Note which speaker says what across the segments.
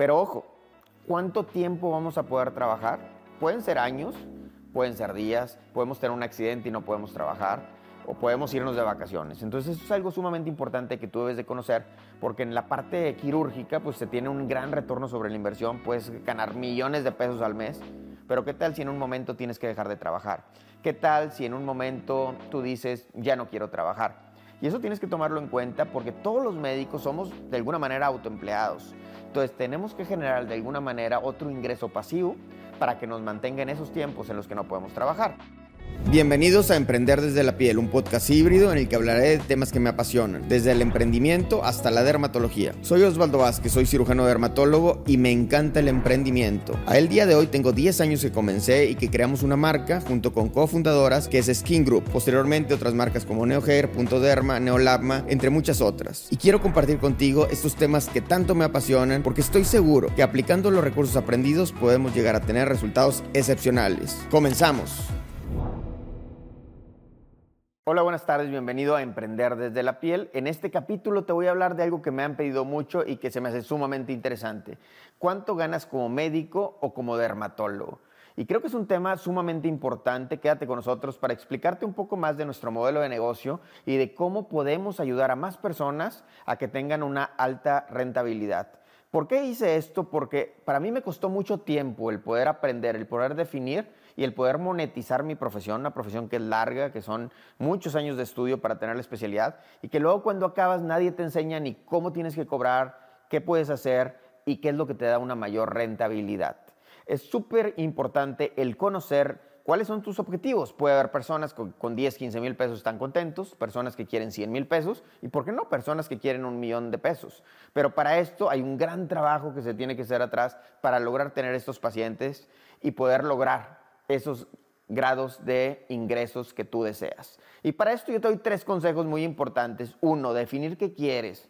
Speaker 1: Pero ojo, ¿cuánto tiempo vamos a poder trabajar? Pueden ser años, pueden ser días, podemos tener un accidente y no podemos trabajar, o podemos irnos de vacaciones. Entonces eso es algo sumamente importante que tú debes de conocer, porque en la parte quirúrgica pues se tiene un gran retorno sobre la inversión, puedes ganar millones de pesos al mes, pero ¿qué tal si en un momento tienes que dejar de trabajar? ¿Qué tal si en un momento tú dices, ya no quiero trabajar? Y eso tienes que tomarlo en cuenta porque todos los médicos somos de alguna manera autoempleados. Entonces tenemos que generar de alguna manera otro ingreso pasivo para que nos mantenga en esos tiempos en los que no podemos trabajar.
Speaker 2: Bienvenidos a Emprender desde la piel, un podcast híbrido en el que hablaré de temas que me apasionan, desde el emprendimiento hasta la dermatología. Soy Osvaldo Vázquez, soy cirujano dermatólogo y me encanta el emprendimiento. A el día de hoy tengo 10 años que comencé y que creamos una marca junto con cofundadoras que es Skin Group, posteriormente otras marcas como NeoHair, Punto Derma, Neolabma, entre muchas otras. Y quiero compartir contigo estos temas que tanto me apasionan porque estoy seguro que aplicando los recursos aprendidos podemos llegar a tener resultados excepcionales. Comenzamos.
Speaker 1: Hola, buenas tardes, bienvenido a Emprender desde la piel. En este capítulo te voy a hablar de algo que me han pedido mucho y que se me hace sumamente interesante. ¿Cuánto ganas como médico o como dermatólogo? Y creo que es un tema sumamente importante. Quédate con nosotros para explicarte un poco más de nuestro modelo de negocio y de cómo podemos ayudar a más personas a que tengan una alta rentabilidad. ¿Por qué hice esto? Porque para mí me costó mucho tiempo el poder aprender, el poder definir y el poder monetizar mi profesión, una profesión que es larga, que son muchos años de estudio para tener la especialidad y que luego cuando acabas nadie te enseña ni cómo tienes que cobrar, qué puedes hacer y qué es lo que te da una mayor rentabilidad. Es súper importante el conocer cuáles son tus objetivos. Puede haber personas con, con 10, 15 mil pesos están contentos, personas que quieren 100 mil pesos y, ¿por qué no?, personas que quieren un millón de pesos. Pero para esto hay un gran trabajo que se tiene que hacer atrás para lograr tener estos pacientes y poder lograr esos grados de ingresos que tú deseas. Y para esto yo te doy tres consejos muy importantes. Uno, definir qué quieres.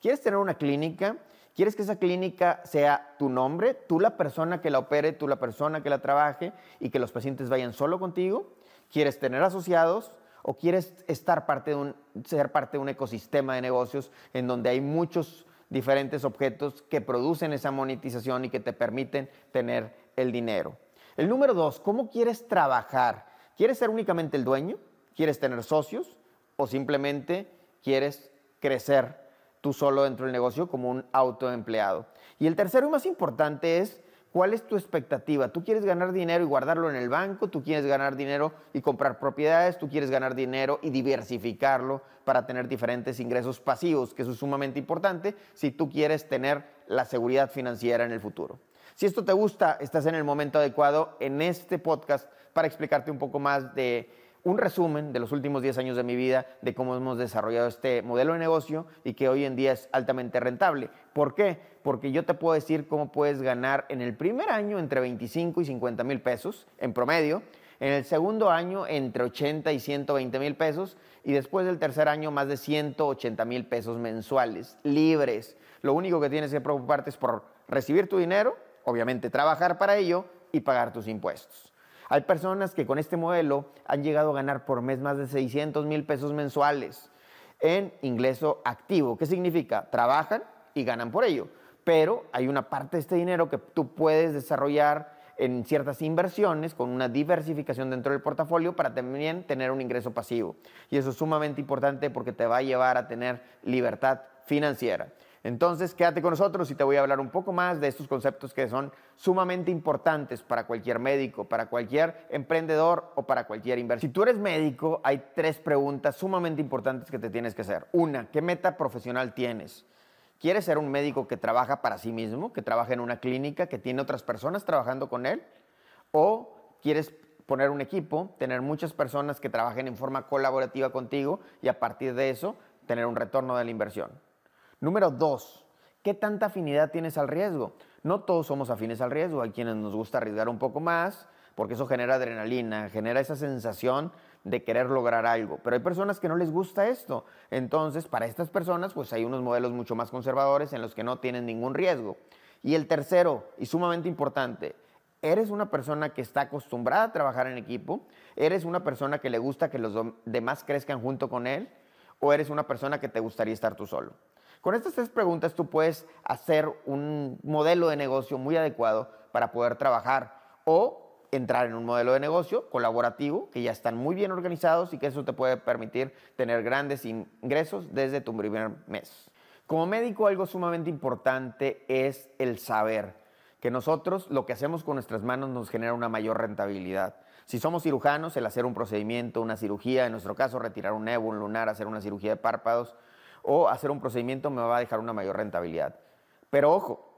Speaker 1: ¿Quieres tener una clínica? ¿Quieres que esa clínica sea tu nombre, tú la persona que la opere, tú la persona que la trabaje y que los pacientes vayan solo contigo? ¿Quieres tener asociados? ¿O quieres estar parte de un, ser parte de un ecosistema de negocios en donde hay muchos diferentes objetos que producen esa monetización y que te permiten tener el dinero? El número dos, ¿cómo quieres trabajar? ¿Quieres ser únicamente el dueño? ¿Quieres tener socios? ¿O simplemente quieres crecer tú solo dentro del negocio como un autoempleado? Y el tercero y más importante es, ¿cuál es tu expectativa? ¿Tú quieres ganar dinero y guardarlo en el banco? ¿Tú quieres ganar dinero y comprar propiedades? ¿Tú quieres ganar dinero y diversificarlo para tener diferentes ingresos pasivos? Que eso es sumamente importante si tú quieres tener la seguridad financiera en el futuro. Si esto te gusta, estás en el momento adecuado en este podcast para explicarte un poco más de un resumen de los últimos 10 años de mi vida, de cómo hemos desarrollado este modelo de negocio y que hoy en día es altamente rentable. ¿Por qué? Porque yo te puedo decir cómo puedes ganar en el primer año entre 25 y 50 mil pesos en promedio, en el segundo año entre 80 y 120 mil pesos y después del tercer año más de 180 mil pesos mensuales, libres. Lo único que tienes que preocuparte es por recibir tu dinero obviamente trabajar para ello y pagar tus impuestos. Hay personas que con este modelo han llegado a ganar por mes más de 600 mil pesos mensuales en ingreso activo. ¿Qué significa? Trabajan y ganan por ello, pero hay una parte de este dinero que tú puedes desarrollar en ciertas inversiones con una diversificación dentro del portafolio para también tener un ingreso pasivo. Y eso es sumamente importante porque te va a llevar a tener libertad financiera. Entonces, quédate con nosotros y te voy a hablar un poco más de estos conceptos que son sumamente importantes para cualquier médico, para cualquier emprendedor o para cualquier inversor. Si tú eres médico, hay tres preguntas sumamente importantes que te tienes que hacer. Una, ¿qué meta profesional tienes? ¿Quieres ser un médico que trabaja para sí mismo, que trabaja en una clínica, que tiene otras personas trabajando con él? ¿O quieres poner un equipo, tener muchas personas que trabajen en forma colaborativa contigo y a partir de eso tener un retorno de la inversión? Número dos, ¿qué tanta afinidad tienes al riesgo? No todos somos afines al riesgo, hay quienes nos gusta arriesgar un poco más, porque eso genera adrenalina, genera esa sensación de querer lograr algo. Pero hay personas que no les gusta esto. Entonces, para estas personas, pues hay unos modelos mucho más conservadores en los que no tienen ningún riesgo. Y el tercero, y sumamente importante, eres una persona que está acostumbrada a trabajar en equipo, eres una persona que le gusta que los demás crezcan junto con él, o eres una persona que te gustaría estar tú solo. Con estas tres preguntas tú puedes hacer un modelo de negocio muy adecuado para poder trabajar o entrar en un modelo de negocio colaborativo que ya están muy bien organizados y que eso te puede permitir tener grandes ingresos desde tu primer mes. Como médico algo sumamente importante es el saber que nosotros lo que hacemos con nuestras manos nos genera una mayor rentabilidad. Si somos cirujanos, el hacer un procedimiento, una cirugía, en nuestro caso retirar un nevo, un lunar, hacer una cirugía de párpados o hacer un procedimiento me va a dejar una mayor rentabilidad. Pero ojo,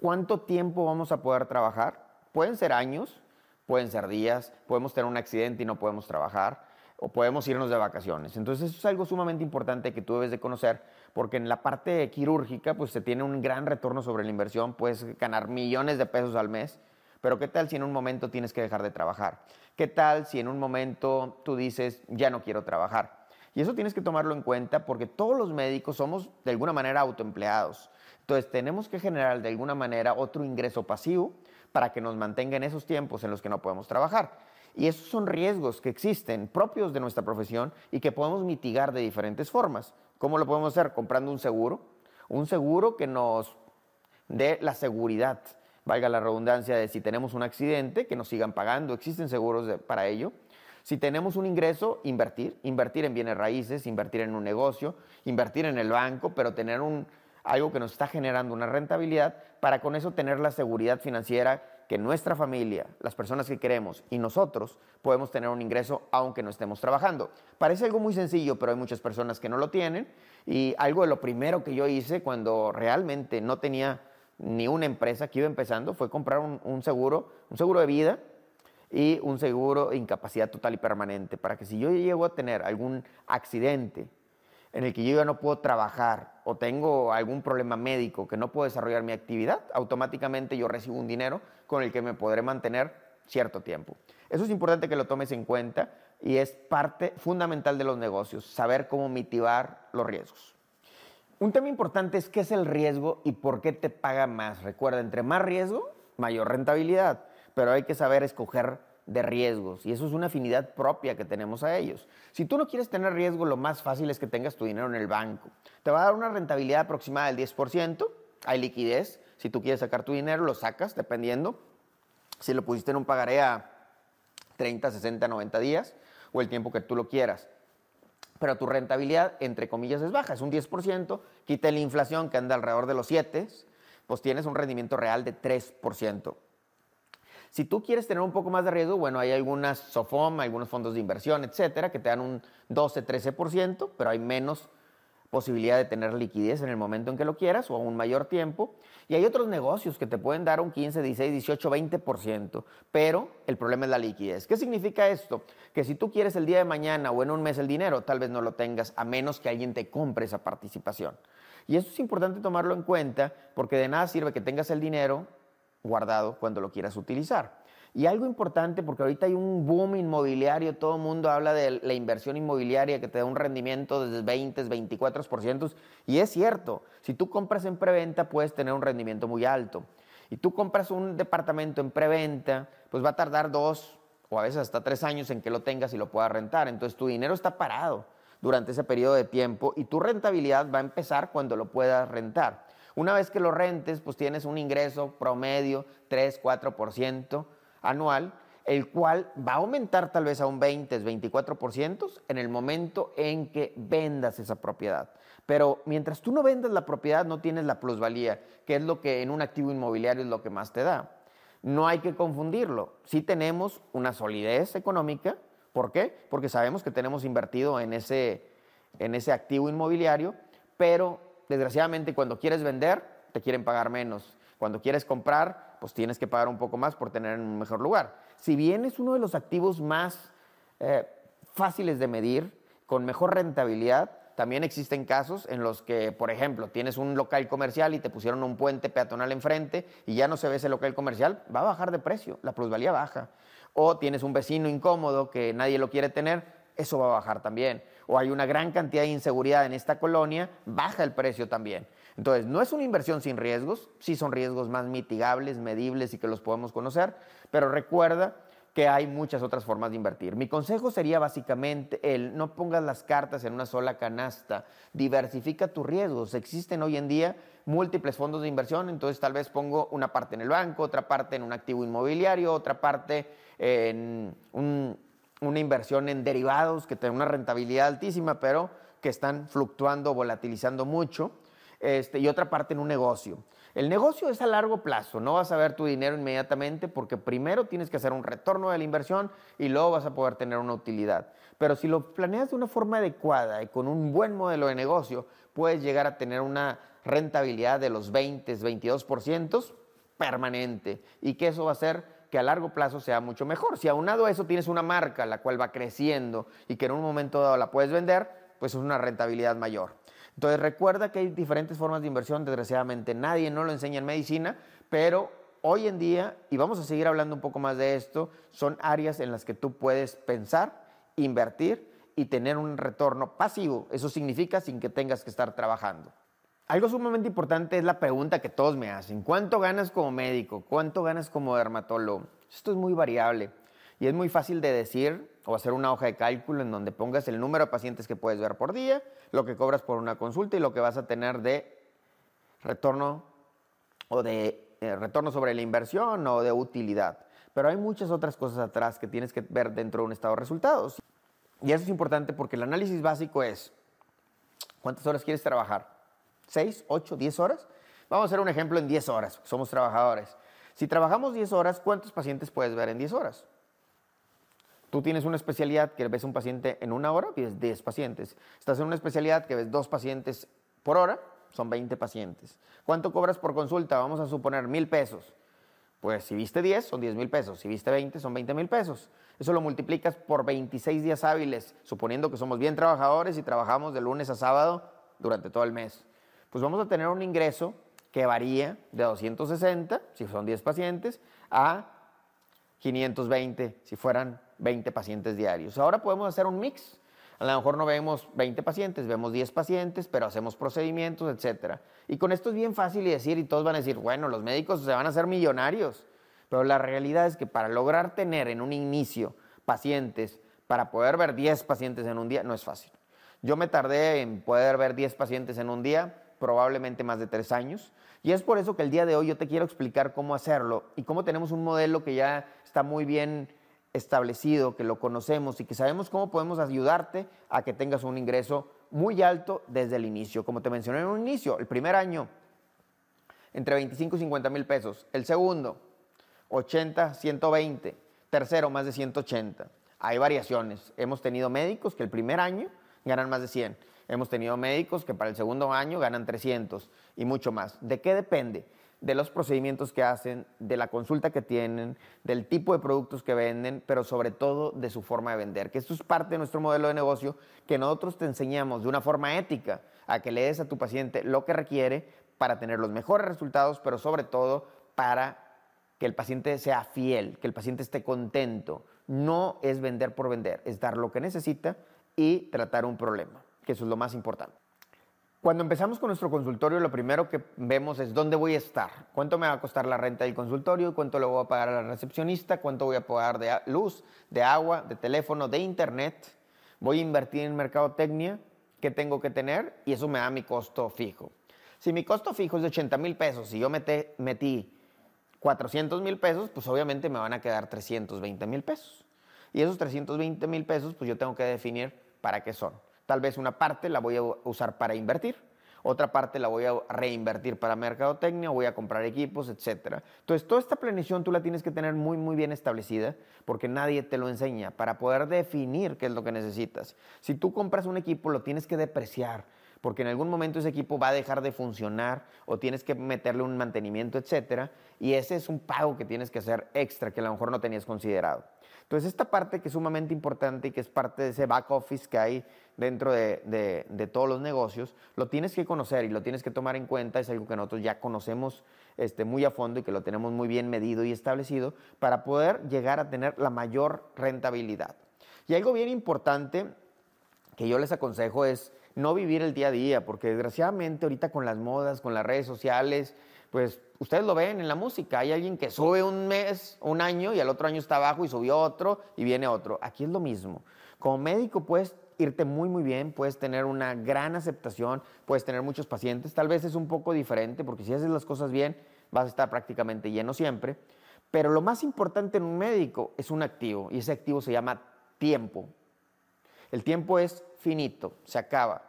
Speaker 1: ¿cuánto tiempo vamos a poder trabajar? Pueden ser años, pueden ser días, podemos tener un accidente y no podemos trabajar, o podemos irnos de vacaciones. Entonces eso es algo sumamente importante que tú debes de conocer, porque en la parte quirúrgica pues se tiene un gran retorno sobre la inversión, puedes ganar millones de pesos al mes, pero ¿qué tal si en un momento tienes que dejar de trabajar? ¿Qué tal si en un momento tú dices, ya no quiero trabajar? Y eso tienes que tomarlo en cuenta porque todos los médicos somos de alguna manera autoempleados. Entonces tenemos que generar de alguna manera otro ingreso pasivo para que nos mantenga en esos tiempos en los que no podemos trabajar. Y esos son riesgos que existen propios de nuestra profesión y que podemos mitigar de diferentes formas. ¿Cómo lo podemos hacer? Comprando un seguro. Un seguro que nos dé la seguridad, valga la redundancia, de si tenemos un accidente, que nos sigan pagando. Existen seguros para ello. Si tenemos un ingreso, invertir. Invertir en bienes raíces, invertir en un negocio, invertir en el banco, pero tener un, algo que nos está generando una rentabilidad para con eso tener la seguridad financiera que nuestra familia, las personas que queremos y nosotros podemos tener un ingreso aunque no estemos trabajando. Parece algo muy sencillo, pero hay muchas personas que no lo tienen y algo de lo primero que yo hice cuando realmente no tenía ni una empresa que iba empezando fue comprar un, seguro, un seguro de vida y un seguro de incapacidad total y permanente para que si yo llego a tener algún accidente en el que yo ya no puedo trabajar o tengo algún problema médico que no puedo desarrollar mi actividad, automáticamente yo recibo un dinero con el que me podré mantener cierto tiempo. Eso es importante que lo tomes en cuenta y es parte fundamental de los negocios, saber cómo mitigar los riesgos. Un tema importante es qué es el riesgo y por qué te paga más. Recuerda, entre más riesgo, mayor rentabilidad, pero hay que saber escoger de riesgos y eso es una afinidad propia que tenemos a ellos. Si tú no quieres tener riesgo, lo más fácil es que tengas tu dinero en el banco. Te va a dar una rentabilidad aproximada del 10%, hay liquidez, si tú quieres sacar tu dinero, lo sacas dependiendo si lo pusiste en un pagaré a 30, 60, 90 días o el tiempo que tú lo quieras. Pero tu rentabilidad, entre comillas, es baja, es un 10%, quita la inflación que anda alrededor de los 7, pues tienes un rendimiento real de 3%. Si tú quieres tener un poco más de riesgo, bueno, hay algunas SOFOM, algunos fondos de inversión, etcétera, que te dan un 12, 13%, pero hay menos posibilidad de tener liquidez en el momento en que lo quieras o a un mayor tiempo. Y hay otros negocios que te pueden dar un 15, 16, 18, 20%, pero el problema es la liquidez. ¿Qué significa esto? Que si tú quieres el día de mañana o en un mes el dinero, tal vez no lo tengas a menos que alguien te compre esa participación. Y eso es importante tomarlo en cuenta porque de nada sirve que tengas el dinero guardado cuando lo quieras utilizar. Y algo importante, porque ahorita hay un boom inmobiliario, todo el mundo habla de la inversión inmobiliaria que te da un rendimiento de 20, 24%, y es cierto, si tú compras en preventa puedes tener un rendimiento muy alto. Y tú compras un departamento en preventa, pues va a tardar dos o a veces hasta tres años en que lo tengas y lo puedas rentar. Entonces tu dinero está parado durante ese periodo de tiempo y tu rentabilidad va a empezar cuando lo puedas rentar. Una vez que lo rentes, pues tienes un ingreso promedio 3, 4% anual, el cual va a aumentar tal vez a un 20, 24% en el momento en que vendas esa propiedad. Pero mientras tú no vendas la propiedad, no tienes la plusvalía, que es lo que en un activo inmobiliario es lo que más te da. No hay que confundirlo. Sí tenemos una solidez económica. ¿Por qué? Porque sabemos que tenemos invertido en ese, en ese activo inmobiliario, pero desgraciadamente cuando quieres vender, te quieren pagar menos. Cuando quieres comprar, pues tienes que pagar un poco más por tener en un mejor lugar. Si bien es uno de los activos más eh, fáciles de medir, con mejor rentabilidad, también existen casos en los que, por ejemplo, tienes un local comercial y te pusieron un puente peatonal enfrente y ya no se ve ese local comercial, va a bajar de precio, la plusvalía baja. O tienes un vecino incómodo que nadie lo quiere tener, eso va a bajar también o hay una gran cantidad de inseguridad en esta colonia, baja el precio también. Entonces, no es una inversión sin riesgos, sí son riesgos más mitigables, medibles y que los podemos conocer, pero recuerda que hay muchas otras formas de invertir. Mi consejo sería básicamente el no pongas las cartas en una sola canasta, diversifica tus riesgos. Existen hoy en día múltiples fondos de inversión, entonces tal vez pongo una parte en el banco, otra parte en un activo inmobiliario, otra parte en una inversión en derivados que tienen una rentabilidad altísima, pero que están fluctuando, volatilizando mucho, este, y otra parte en un negocio. El negocio es a largo plazo, no vas a ver tu dinero inmediatamente porque primero tienes que hacer un retorno de la inversión y luego vas a poder tener una utilidad. Pero si lo planeas de una forma adecuada y con un buen modelo de negocio, puedes llegar a tener una rentabilidad de los 20, 22% permanente y que eso va a hacer que a largo plazo sea mucho mejor. Si aunado a eso tienes una marca la cual va creciendo y que en un momento dado la puedes vender, pues es una rentabilidad mayor. Entonces recuerda que hay diferentes formas de inversión, desgraciadamente nadie no lo enseña en medicina, pero hoy en día, y vamos a seguir hablando un poco más de esto, son áreas en las que tú puedes pensar, invertir y tener un retorno pasivo. Eso significa sin que tengas que estar trabajando. Algo sumamente importante es la pregunta que todos me hacen. ¿Cuánto ganas como médico? ¿Cuánto ganas como dermatólogo? Esto es muy variable y es muy fácil de decir o hacer una hoja de cálculo en donde pongas el número de pacientes que puedes ver por día, lo que cobras por una consulta y lo que vas a tener de retorno o de eh, retorno sobre la inversión o de utilidad. Pero hay muchas otras cosas atrás que tienes que ver dentro de un estado de resultados. Y eso es importante porque el análisis básico es, ¿cuántas horas quieres trabajar? ¿6, 8, 10 horas? Vamos a hacer un ejemplo en 10 horas, somos trabajadores. Si trabajamos 10 horas, ¿cuántos pacientes puedes ver en 10 horas? Tú tienes una especialidad que ves un paciente en una hora, ves 10 pacientes. Estás en una especialidad que ves dos pacientes por hora, son 20 pacientes. ¿Cuánto cobras por consulta? Vamos a suponer mil pesos. Pues si viste 10, son 10 mil pesos. Si viste 20, son 20 mil pesos. Eso lo multiplicas por 26 días hábiles, suponiendo que somos bien trabajadores y trabajamos de lunes a sábado durante todo el mes pues vamos a tener un ingreso que varía de 260, si son 10 pacientes, a 520, si fueran 20 pacientes diarios. Ahora podemos hacer un mix. A lo mejor no vemos 20 pacientes, vemos 10 pacientes, pero hacemos procedimientos, etc. Y con esto es bien fácil decir, y todos van a decir, bueno, los médicos se van a hacer millonarios. Pero la realidad es que para lograr tener en un inicio pacientes, para poder ver 10 pacientes en un día, no es fácil. Yo me tardé en poder ver 10 pacientes en un día probablemente más de tres años. Y es por eso que el día de hoy yo te quiero explicar cómo hacerlo y cómo tenemos un modelo que ya está muy bien establecido, que lo conocemos y que sabemos cómo podemos ayudarte a que tengas un ingreso muy alto desde el inicio. Como te mencioné en un inicio, el primer año entre 25 y 50 mil pesos, el segundo 80, 120, tercero más de 180. Hay variaciones. Hemos tenido médicos que el primer año ganan más de 100 Hemos tenido médicos que para el segundo año ganan 300 y mucho más. ¿De qué depende? De los procedimientos que hacen, de la consulta que tienen, del tipo de productos que venden, pero sobre todo de su forma de vender. Que esto es parte de nuestro modelo de negocio que nosotros te enseñamos de una forma ética a que le des a tu paciente lo que requiere para tener los mejores resultados, pero sobre todo para que el paciente sea fiel, que el paciente esté contento. No es vender por vender, es dar lo que necesita y tratar un problema que eso es lo más importante. Cuando empezamos con nuestro consultorio, lo primero que vemos es dónde voy a estar, cuánto me va a costar la renta del consultorio, cuánto le voy a pagar a la recepcionista, cuánto voy a pagar de luz, de agua, de teléfono, de internet, voy a invertir en mercadotecnia, qué tengo que tener y eso me da mi costo fijo. Si mi costo fijo es de 80 mil pesos y yo metí 400 mil pesos, pues obviamente me van a quedar 320 mil pesos. Y esos 320 mil pesos, pues yo tengo que definir para qué son. Tal vez una parte la voy a usar para invertir, otra parte la voy a reinvertir para mercadotecnia, voy a comprar equipos, etc. Entonces, toda esta planeación tú la tienes que tener muy, muy bien establecida porque nadie te lo enseña para poder definir qué es lo que necesitas. Si tú compras un equipo, lo tienes que depreciar porque en algún momento ese equipo va a dejar de funcionar o tienes que meterle un mantenimiento, etc. Y ese es un pago que tienes que hacer extra que a lo mejor no tenías considerado. Entonces, esta parte que es sumamente importante y que es parte de ese back office que hay dentro de, todos los negocios, lo tienes que conocer y lo tienes que tomar en cuenta, es algo que nosotros ya conocemos este, muy a fondo y que lo tenemos muy bien medido y establecido para poder llegar a tener la mayor rentabilidad. Y algo bien importante que yo les aconsejo es no vivir el día a día, porque desgraciadamente ahorita con las modas, con las redes sociales, pues ustedes lo ven en la música. Hay alguien que sube un mes, un año, y al otro año está abajo y subió otro y viene otro. Aquí es lo mismo. Como médico puedes irte muy, muy bien, puedes tener una gran aceptación, puedes tener muchos pacientes. Tal vez es un poco diferente porque si haces las cosas bien, vas a estar prácticamente lleno siempre. Pero lo más importante en un médico es un activo y ese activo se llama tiempo. El tiempo es finito, se acaba.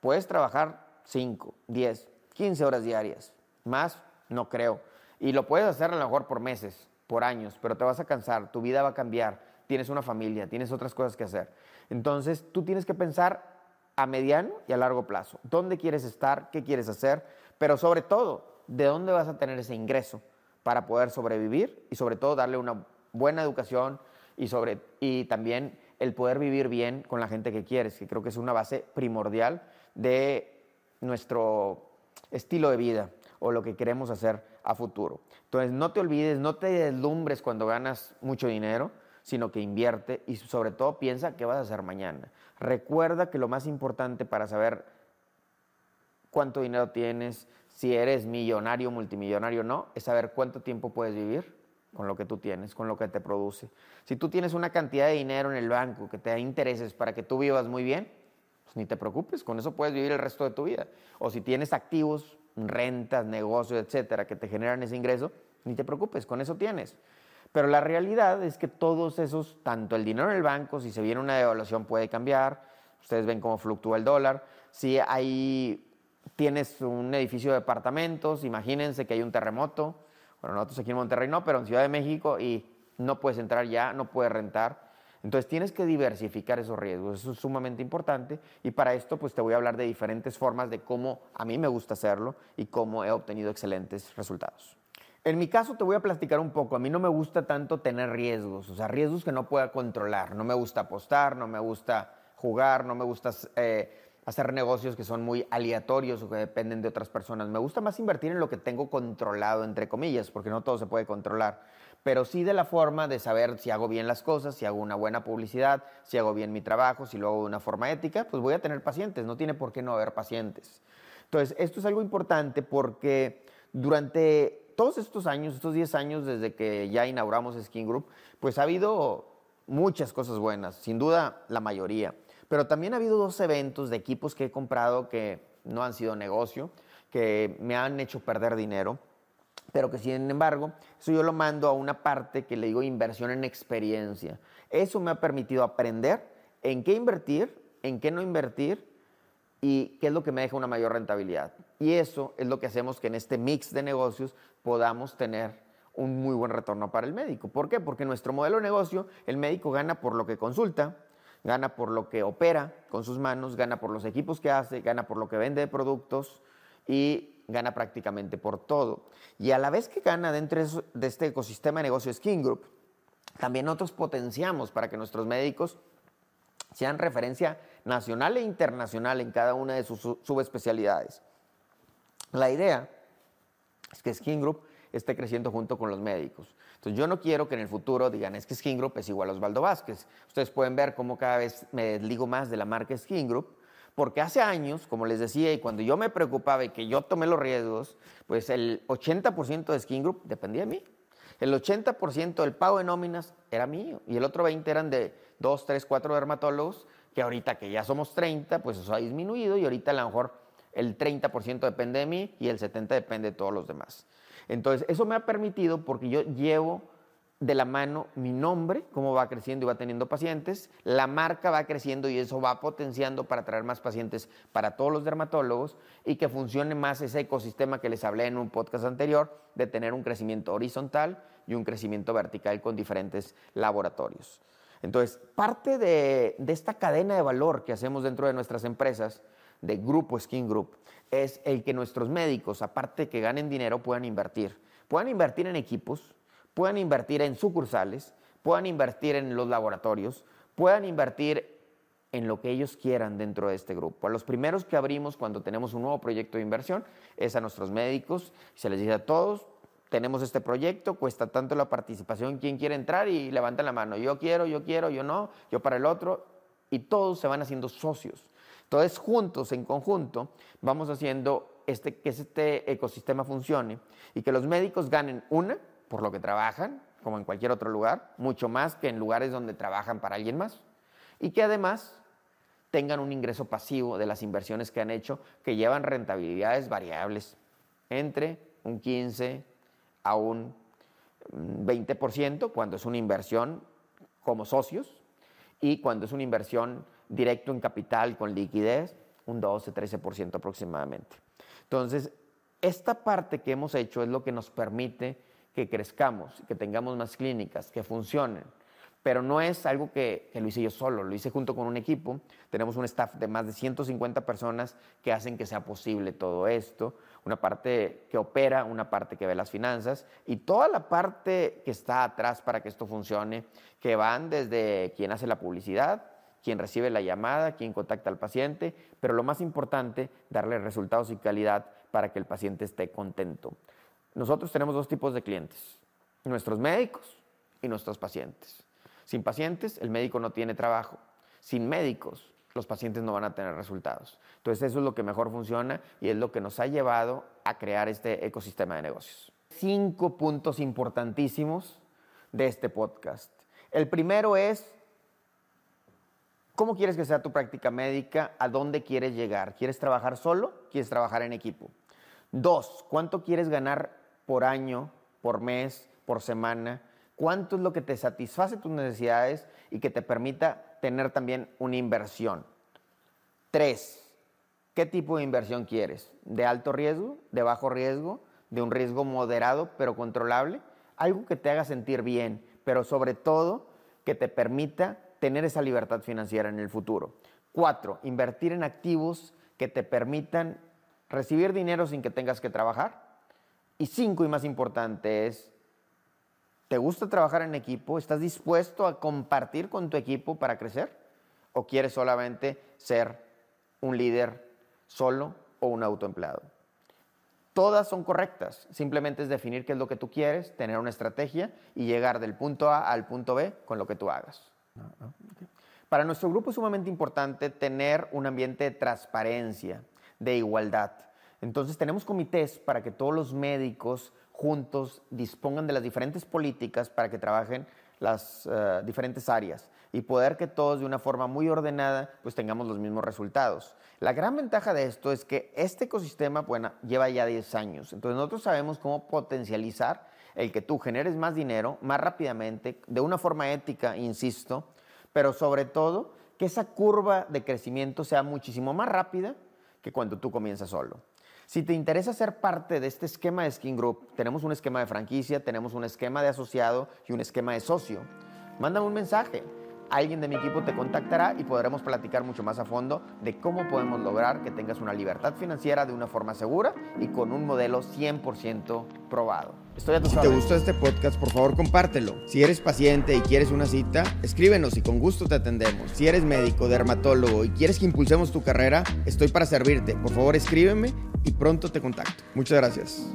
Speaker 1: Puedes trabajar 5, 10, 15 horas diarias. Más, no creo. Y lo puedes hacer a lo mejor por meses, por años, pero te vas a cansar, tu vida va a cambiar, tienes una familia, tienes otras cosas que hacer. Entonces, tú tienes que pensar a mediano y a largo plazo. ¿Dónde quieres estar? ¿Qué quieres hacer? Pero sobre todo, ¿de dónde vas a tener ese ingreso para poder sobrevivir y sobre todo darle una buena educación y, sobre, y también el poder vivir bien con la gente que quieres, que creo que es una base primordial de nuestro estilo de vida o lo que queremos hacer a futuro. Entonces, no te olvides, no te deslumbres cuando ganas mucho dinero, sino que invierte y sobre todo piensa qué vas a hacer mañana. Recuerda que lo más importante para saber cuánto dinero tienes, si eres millonario, multimillonario o no, es saber cuánto tiempo puedes vivir con lo que tú tienes, con lo que te produce. Si tú tienes una cantidad de dinero en el banco que te da intereses para que tú vivas muy bien, pues ni te preocupes, con eso puedes vivir el resto de tu vida. O si tienes activos, rentas, negocios, etcétera, que te generan ese ingreso, ni te preocupes, con eso tienes. Pero la realidad es que todos esos, tanto el dinero en el banco, si se viene una devaluación puede cambiar, ustedes ven cómo fluctúa el dólar, si hay, tienes un edificio de departamentos, imagínense que hay un terremoto, bueno, nosotros aquí en Monterrey no, pero en Ciudad de México y no puedes entrar ya, no puedes rentar. Entonces tienes que diversificar esos riesgos, eso es sumamente importante. Y para esto pues te voy a hablar de diferentes formas de cómo a mí me gusta hacerlo y cómo he obtenido excelentes resultados. En mi caso te voy a platicar un poco, a mí no me gusta tanto tener riesgos, o sea, riesgos que no pueda controlar, no me gusta apostar, no me gusta jugar, no me gusta eh, hacer negocios que son muy aleatorios o que dependen de otras personas. Me gusta más invertir en lo que tengo controlado, entre comillas, porque no todo se puede controlar, pero sí de la forma de saber si hago bien las cosas, si hago una buena publicidad, si hago bien mi trabajo, si lo hago de una forma ética, pues voy a tener pacientes, no tiene por qué no haber pacientes. Entonces, esto es algo importante porque durante todos estos años, estos 10 años desde que ya inauguramos Skin Group, pues ha habido muchas cosas buenas, sin duda la mayoría. Pero también ha habido dos eventos de equipos que he comprado que no han sido negocio, que me han hecho perder dinero, pero que sin embargo, eso yo lo mando a una parte que le digo inversión en experiencia. Eso me ha permitido aprender en qué invertir, en qué no invertir y qué es lo que me deja una mayor rentabilidad. Y eso es lo que hacemos que en este mix de negocios podamos tener un muy buen retorno para el médico. ¿Por qué? Porque nuestro modelo de negocio, el médico gana por lo que consulta, gana por lo que opera con sus manos, gana por los equipos que hace, gana por lo que vende de productos y gana prácticamente por todo. Y a la vez que gana dentro de este ecosistema de negocio Skin Group, también nosotros potenciamos para que nuestros médicos sean referencia nacional e internacional en cada una de sus subespecialidades. La idea es que Skin Group esté creciendo junto con los médicos. Entonces yo no quiero que en el futuro digan, es que Skin Group es igual a Osvaldo Vázquez. Ustedes pueden ver cómo cada vez me desligo más de la marca Skin Group, porque hace años, como les decía, y cuando yo me preocupaba y que yo tomé los riesgos, pues el 80% de Skin Group dependía de mí. El 80% del pago de nóminas era mío y el otro 20% eran de 2, 3, 4 dermatólogos, que ahorita que ya somos 30, pues eso ha disminuido y ahorita a lo mejor el 30% depende de mí y el 70% depende de todos los demás. Entonces, eso me ha permitido, porque yo llevo de la mano mi nombre, cómo va creciendo y va teniendo pacientes, la marca va creciendo y eso va potenciando para traer más pacientes para todos los dermatólogos y que funcione más ese ecosistema que les hablé en un podcast anterior de tener un crecimiento horizontal y un crecimiento vertical con diferentes laboratorios. Entonces, parte de, esta cadena de valor que hacemos dentro de nuestras empresas, de Grupo Skin Group, es el que nuestros médicos, aparte de que ganen dinero, puedan invertir. Puedan invertir en equipos, puedan invertir en sucursales, puedan invertir en los laboratorios, puedan invertir en lo que ellos quieran dentro de este grupo. A los primeros que abrimos cuando tenemos un nuevo proyecto de inversión es a nuestros médicos. Se les dice a todos, tenemos este proyecto, cuesta tanto la participación, ¿quién quiere entrar? Y levantan la mano, yo quiero, yo quiero, yo no, yo para el otro. Y todos se van haciendo socios. Entonces, juntos, en conjunto, vamos haciendo este, que este ecosistema funcione y que los médicos ganen una por lo que trabajan, como en cualquier otro lugar, mucho más que en lugares donde trabajan para alguien más. Y que además tengan un ingreso pasivo de las inversiones que han hecho, que llevan rentabilidades variables entre un 15 a un 20% cuando es una inversión como socios y cuando es una inversión directo en capital con liquidez, un 12-13% aproximadamente. Entonces, esta parte que hemos hecho es lo que nos permite que crezcamos, que tengamos más clínicas, que funcionen. Pero no es algo que, lo hice yo solo, lo hice junto con un equipo. Tenemos un staff de más de 150 personas que hacen que sea posible todo esto. Una parte que opera, una parte que ve las finanzas y toda la parte que está atrás para que esto funcione, que van desde quien hace la publicidad, quien recibe la llamada, quien contacta al paciente, pero lo más importante, darle resultados y calidad para que el paciente esté contento. Nosotros tenemos dos tipos de clientes, nuestros médicos y nuestros pacientes. Sin pacientes, el médico no tiene trabajo. Sin médicos, los pacientes no van a tener resultados. Entonces eso es lo que mejor funciona y es lo que nos ha llevado a crear este ecosistema de negocios. Cinco puntos importantísimos de este podcast. El primero es, ¿cómo quieres que sea tu práctica médica? ¿A dónde quieres llegar? ¿Quieres trabajar solo? ¿Quieres trabajar en equipo? Dos, ¿cuánto quieres ganar por año, por mes, por semana? ¿Cuánto es lo que te satisface tus necesidades y que te permita tener también una inversión? Tres, ¿qué tipo de inversión quieres? ¿De alto riesgo? ¿De bajo riesgo? ¿De un riesgo moderado pero controlable? Algo que te haga sentir bien, pero sobre todo que te permita tener esa libertad financiera en el futuro. Cuatro, invertir en activos que te permitan recibir dinero sin que tengas que trabajar. Y cinco, y más importante, es, ¿te gusta trabajar en equipo? ¿Estás dispuesto a compartir con tu equipo para crecer? ¿O quieres solamente ser un líder solo o un autoempleado? Todas son correctas, simplemente es definir qué es lo que tú quieres, tener una estrategia y llegar del punto A al punto B con lo que tú hagas. Para nuestro grupo es sumamente importante tener un ambiente de transparencia, de igualdad. Entonces tenemos comités para que todos los médicos juntos dispongan de las diferentes políticas para que trabajen las eh, diferentes áreas y poder que todos de una forma muy ordenada pues tengamos los mismos resultados. La gran ventaja de esto es que este ecosistema lleva ya 10 años, entonces nosotros sabemos cómo potencializar el que tú generes más dinero más rápidamente, de una forma ética, insisto, pero sobre todo que esa curva de crecimiento sea muchísimo más rápida que cuando tú comienzas solo. Si te interesa ser parte de este esquema de Skin Group, tenemos un esquema de franquicia, tenemos un esquema de asociado y un esquema de socio. Mándame un mensaje. Alguien de mi equipo te contactará y podremos platicar mucho más a fondo de cómo podemos lograr que tengas una libertad financiera de una forma segura y con un modelo 100% probado.
Speaker 2: Estoy a tu Si te gustó este podcast, por favor compártelo. Si eres paciente y quieres una cita, escríbenos y con gusto te atendemos. Si eres médico, dermatólogo y quieres que impulsemos tu carrera, estoy para servirte. Por favor escríbeme y pronto te contacto. Muchas gracias.